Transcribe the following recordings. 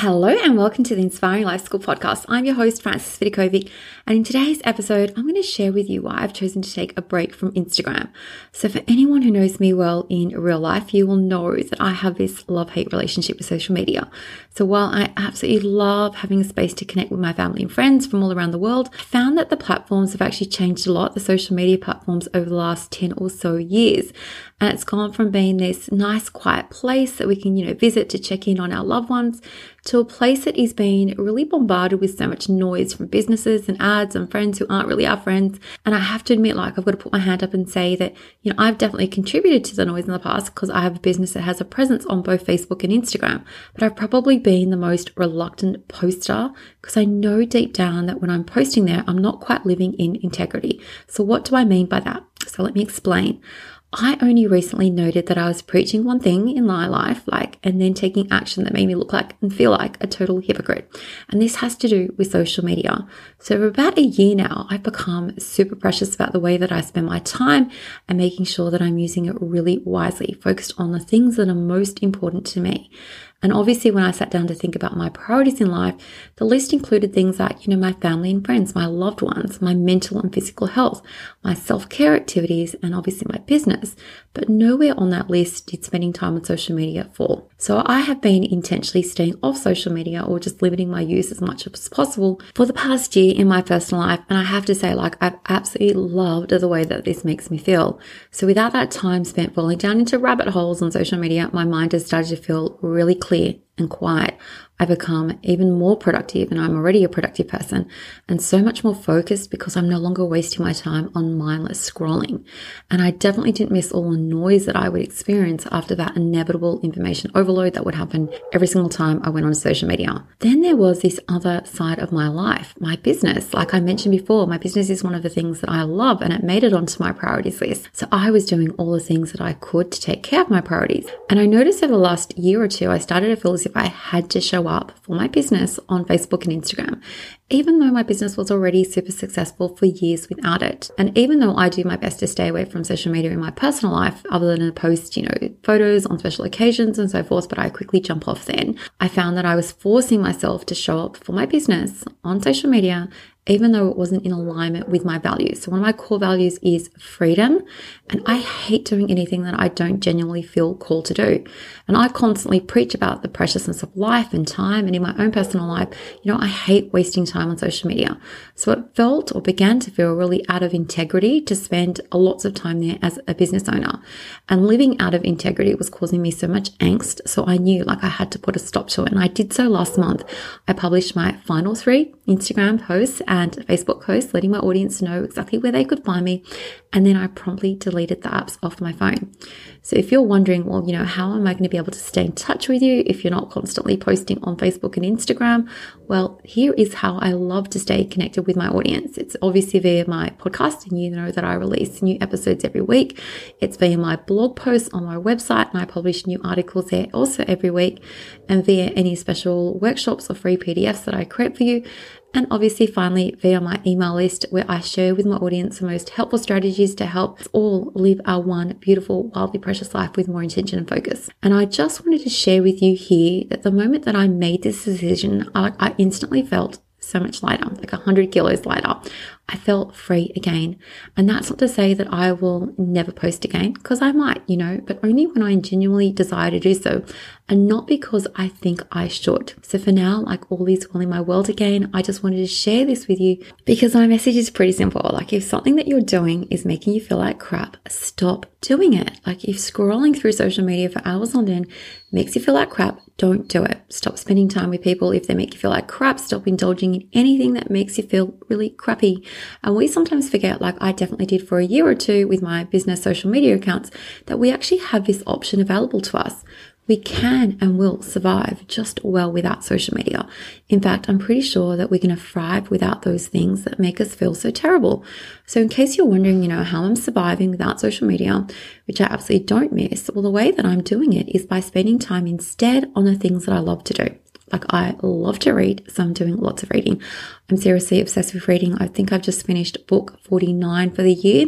Hello and welcome to the Inspiring Life School podcast. I'm your host, Frances Vidakovic, and in today's episode, I'm going to share with you why I've chosen to take a break from Instagram. So, for anyone who knows me well in real life, you will know that I have this love hate relationship with social media. So, while I absolutely love having a space to connect with my family and friends from all around the world, I found that the platforms have actually changed a lot, the social media platforms over the last 10 or so years. And it's gone from being this nice, quiet place that we can, you know, visit to check in on our loved ones to a place that is being really bombarded with so much noise from businesses and ads and friends who aren't really our friends. And I have to admit, like, I've got to put my hand up and say that, you know, I've definitely contributed to the noise in the past because I have a business that has a presence on both Facebook and Instagram. But I've probably been the most reluctant poster because I know deep down that when I'm posting there, I'm not quite living in integrity. So, what do I mean by that? So, let me explain. I only recently noted that I was preaching one thing in my life, like, and then taking action that made me look like and feel like a total hypocrite. And this has to do with social media. So for about a year now, I've become super precious about the way that I spend my time and making sure that I'm using it really wisely, focused on the things that are most important to me. And obviously, when I sat down to think about my priorities in life, the list included things like, you know, my family and friends, my loved ones, my mental and physical health, my self care activities, and obviously my business. But nowhere on that list did spending time on social media fall. So I have been intentionally staying off social media or just limiting my use as much as possible for the past year in my personal life. And I have to say, like, I've absolutely loved the way that this makes me feel. So without that time spent falling down into rabbit holes on social media, my mind has started to feel really clear and quiet. I become even more productive and I'm already a productive person and so much more focused because I'm no longer wasting my time on mindless scrolling. And I definitely didn't miss all the noise that I would experience after that inevitable information overload that would happen every single time I went on social media. Then there was this other side of my life, my business. Like I mentioned before, my business is one of the things that I love and it made it onto my priorities list. So I was doing all the things that I could to take care of my priorities. And I noticed over the last year or two, I started to feel as if I had to show up for my business on Facebook and Instagram even though my business was already super successful for years without it. And even though I do my best to stay away from social media in my personal life, other than to post, you know, photos on special occasions and so forth, but I quickly jump off then, I found that I was forcing myself to show up for my business on social media even though it wasn't in alignment with my values. So, one of my core values is freedom, and I hate doing anything that I don't genuinely feel called to do. And I constantly preach about the preciousness of life and time, and in my own personal life, you know, I hate wasting time on social media. So it felt or began to feel really out of integrity to spend lots of time there as a business owner. And living out of integrity was causing me so much angst. So I knew like I had to put a stop to it. And I did so last month. I published my final three Instagram posts and Facebook posts, letting my audience know exactly where they could find me. And then I promptly deleted the apps off my phone. So if you're wondering, well, you know, how am I going to be able to stay in touch with you if you're not constantly posting on Facebook and Instagram? Well, here is how I love to stay connected with my audience. It's obviously via my podcast, and you know that I release new episodes every week. It's via my blog posts on my website, and I publish new articles there also every week, and via any special workshops or free PDFs that I create for you and obviously finally via my email list where I share with my audience the most helpful strategies to help us all live our one beautiful, wildly precious life with more intention and focus. And I just wanted to share with you here that the moment that I made this decision, I, I instantly felt so much lighter, like 100 kilos lighter. I felt free again. And that's not to say that I will never post again, because I might, you know, but only when I genuinely desire to do so and not because I think I should. So for now, like all is well in my world again, I just wanted to share this with you because my message is pretty simple. Like if something that you're doing is making you feel like crap, stop doing it. Like if scrolling through social media for hours on end makes you feel like crap, don't do it. Stop spending time with people if they make you feel like crap. Stop indulging in anything that makes you feel really crappy. And we sometimes forget, like I definitely did for a year or two with my business social media accounts, that we actually have this option available to us we can and will survive just well without social media. In fact, I'm pretty sure that we're going to thrive without those things that make us feel so terrible. So in case you're wondering, you know, how I'm surviving without social media, which I absolutely don't miss, well, the way that I'm doing it is by spending time instead on the things that I love to do. Like I love to read, so I'm doing lots of reading. I'm seriously obsessed with reading. I think I've just finished book 49 for the year.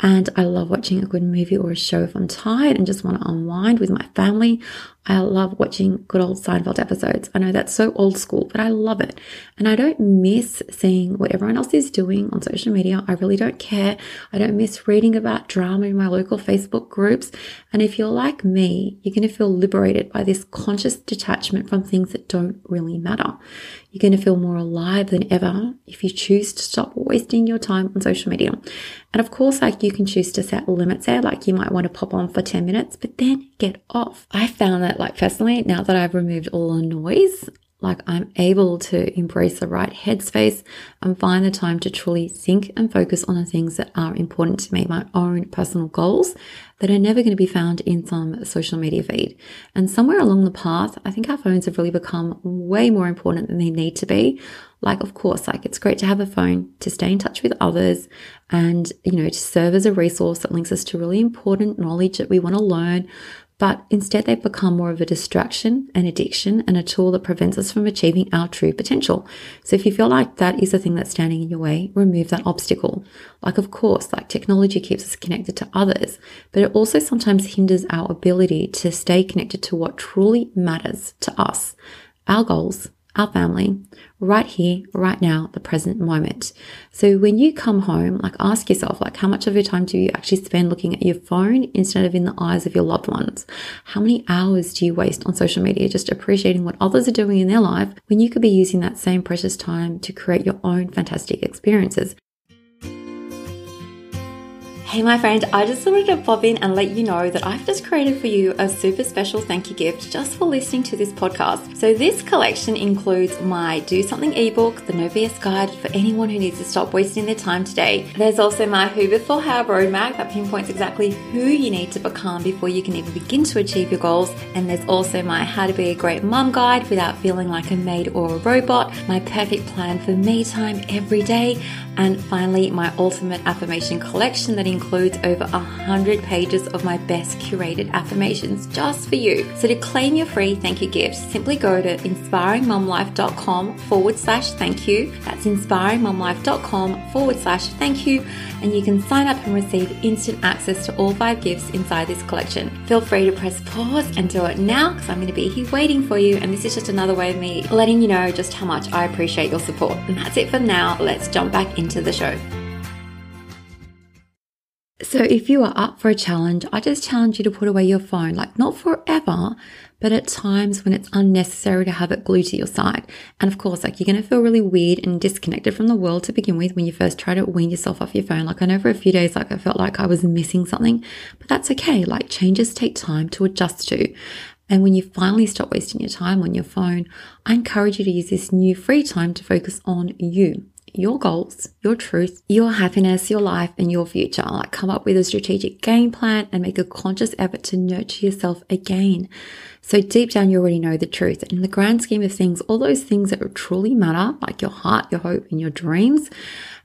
And I love watching a good movie or a show if I'm tired and just want to unwind with my family. I love watching good old Seinfeld episodes. I know that's so old school, but I love it. And I don't miss seeing what everyone else is doing on social media. I really don't care. I don't miss reading about drama in my local Facebook groups. And if you're like me, you're going to feel liberated by this conscious detachment from things that don't really matter. You're going to feel more alive than ever if you choose to stop wasting your time on social media. And of course, like you can choose to set limits there, like you might want to pop on for 10 minutes, but then get off. I found that like personally, now that I've removed all the noise, like I'm able to embrace the right headspace and find the time to truly think and focus on the things that are important to me, my own personal goals that are never going to be found in some social media feed. And somewhere along the path, I think our phones have really become way more important than they need to be. Like, of course, like it's great to have a phone to stay in touch with others and, you know, to serve as a resource that links us to really important knowledge that we want to learn but instead they've become more of a distraction, an addiction, and a tool that prevents us from achieving our true potential. So if you feel like that is the thing that's standing in your way, remove that obstacle. Like, of course, like technology keeps us connected to others, but it also sometimes hinders our ability to stay connected to what truly matters to us, our goals, our family, right here, right now, the present moment. So when you come home, like ask yourself, like how much of your time do you actually spend looking at your phone instead of in the eyes of your loved ones? How many hours do you waste on social media just appreciating what others are doing in their life when you could be using that same precious time to create your own fantastic experiences? Hey, my friend, I just wanted to pop in and let you know that I've just created for you a super special thank you gift just for listening to this podcast. So, this collection includes my Do Something ebook, the No BS guide for anyone who needs to stop wasting their time today. There's also my Who Before How roadmap that pinpoints exactly who you need to become before you can even begin to achieve your goals. And there's also my How to Be a Great Mum guide without feeling like a maid or a robot, my perfect plan for me time every day, and finally, my ultimate affirmation collection that includes over a hundred pages of my best curated affirmations just for you. So to claim your free thank you gift, simply go to inspiringmumlife.com forward slash thank you. That's inspiringmumlife.com forward slash thank you. And you can sign up and receive instant access to all five gifts inside this collection. Feel free to press pause and do it now because I'm going to be here waiting for you. And this is just another way of me letting you know just how much I appreciate your support. And that's it for now. Let's jump back into the show. So, if you are up for a challenge, I just challenge you to put away your phone, like not forever, but at times when it's unnecessary to have it glued to your side. And of course, like you're going to feel really weird and disconnected from the world to begin with when you first try to wean yourself off your phone. Like I know for a few days, like I felt like I was missing something, but that's okay. Like changes take time to adjust to. And when you finally stop wasting your time on your phone, I encourage you to use this new free time to focus on you your goals, your truth, your happiness, your life, and your future. Like come up with a strategic game plan and make a conscious effort to nurture yourself again. So deep down, you already know the truth. In the grand scheme of things, all those things that truly matter, like your heart, your hope, and your dreams,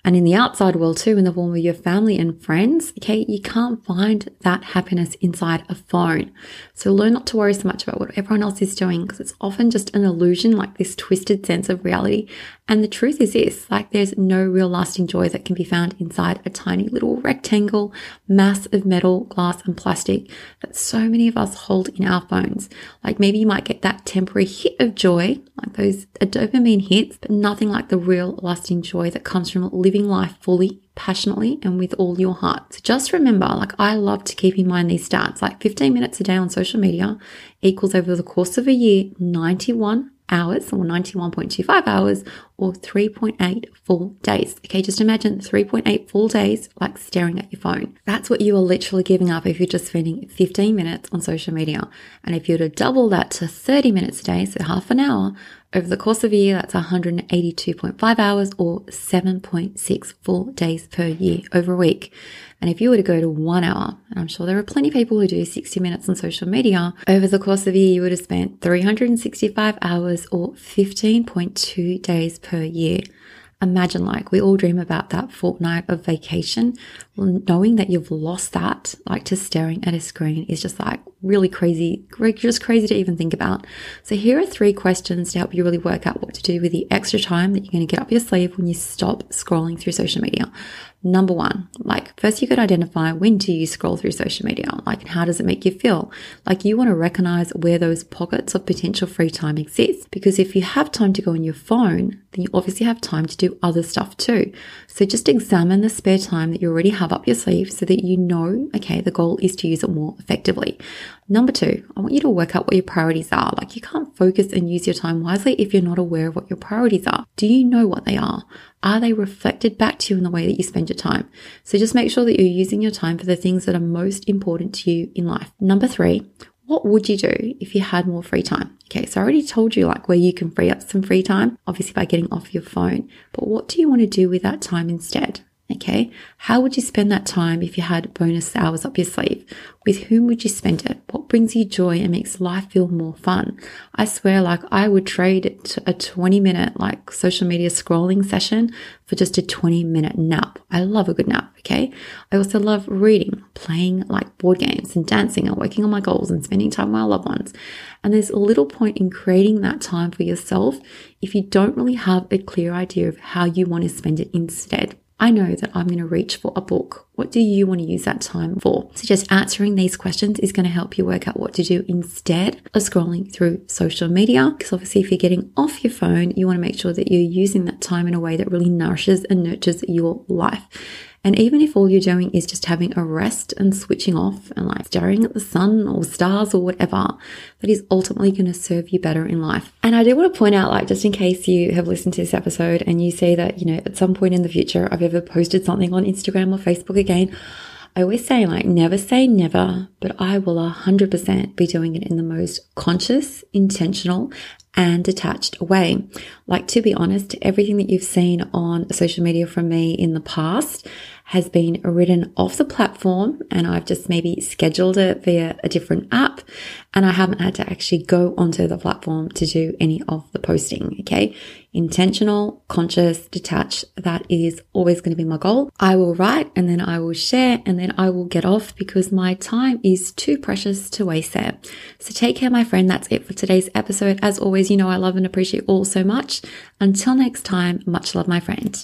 and in the outside world too, in the form of your family and friends, okay, you can't find that happiness inside a phone. So learn not to worry so much about what everyone else is doing because it's often just an illusion, like this twisted sense of reality And the truth is this, like there's no real lasting joy that can be found inside a tiny little rectangle mass of metal, glass and plastic that so many of us hold in our phones. Like maybe you might get that temporary hit of joy, like those uh, dopamine hits, but nothing like the real lasting joy that comes from living life fully passionately and with all your heart. So just remember, like I love to keep in mind these stats, like 15 minutes a day on social media equals over the course of a year, 91 hours or 91.25 hours or 3.8 full days. Okay, just imagine 3.8 full days like staring at your phone. That's what you are literally giving up if you're just spending 15 minutes on social media. And if you were to double that to 30 minutes a day, so half an hour, over the course of a year, that's 182.5 hours or 7.6 full days per year over a week. And if you were to go to one hour, and I'm sure there are plenty of people who do 60 minutes on social media, over the course of a year, you would have spent 365 hours or 15.2 days per year. Imagine like we all dream about that fortnight of vacation. Knowing that you've lost that, like just staring at a screen is just like really crazy, just crazy to even think about. So here are three questions to help you really work out what to do with the extra time that you're going to get up your sleeve when you stop scrolling through social media. Number one, like first you could identify when do you scroll through social media? Like how does it make you feel? Like you want to recognize where those pockets of potential free time exist. Because if you have time to go on your phone, then you obviously have time to do other stuff too. So just examine the spare time that you already have up your sleeve so that you know, okay, the goal is to use it more effectively. Number two, I want you to work out what your priorities are. Like you can't focus and use your time wisely if you're not aware of what your priorities are. Do you know what they are? Are they reflected back to you in the way that you spend your time? So just make sure that you're using your time for the things that are most important to you in life. Number three, what would you do if you had more free time? Okay, so I already told you like where you can free up some free time, obviously by getting off your phone. But what do you want to do with that time instead? Okay. How would you spend that time if you had bonus hours up your sleeve? With whom would you spend it? What brings you joy and makes life feel more fun? I swear, like I would trade a 20 minute like social media scrolling session for just a 20 minute nap. I love a good nap. Okay. I also love reading, playing like board games and dancing and working on my goals and spending time with my loved ones. And there's little point in creating that time for yourself if you don't really have a clear idea of how you want to spend it instead. I know that I'm going to reach for a book. What do you want to use that time for? So just answering these questions is going to help you work out what to do instead of scrolling through social media. Because obviously if you're getting off your phone, you want to make sure that you're using that time in a way that really nourishes and nurtures your life. And even if all you're doing is just having a rest and switching off and like staring at the sun or stars or whatever, that is ultimately going to serve you better in life. And I do want to point out, like, just in case you have listened to this episode and you see that, you know, at some point in the future, I've ever posted something on Instagram or Facebook again. I always say, like, never say never, but I will 100% be doing it in the most conscious, intentional, and detached way. Like, to be honest, everything that you've seen on social media from me in the past has been written off the platform and I've just maybe scheduled it via a different app and I haven't had to actually go onto the platform to do any of the posting. Okay. Intentional, conscious, detached. That is always going to be my goal. I will write and then I will share and then I will get off because my time is too precious to waste there. So take care, my friend. That's it for today's episode. As always, you know, I love and appreciate all so much. Until next time, much love, my friend.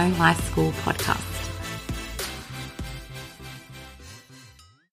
Inspiring Life School podcast.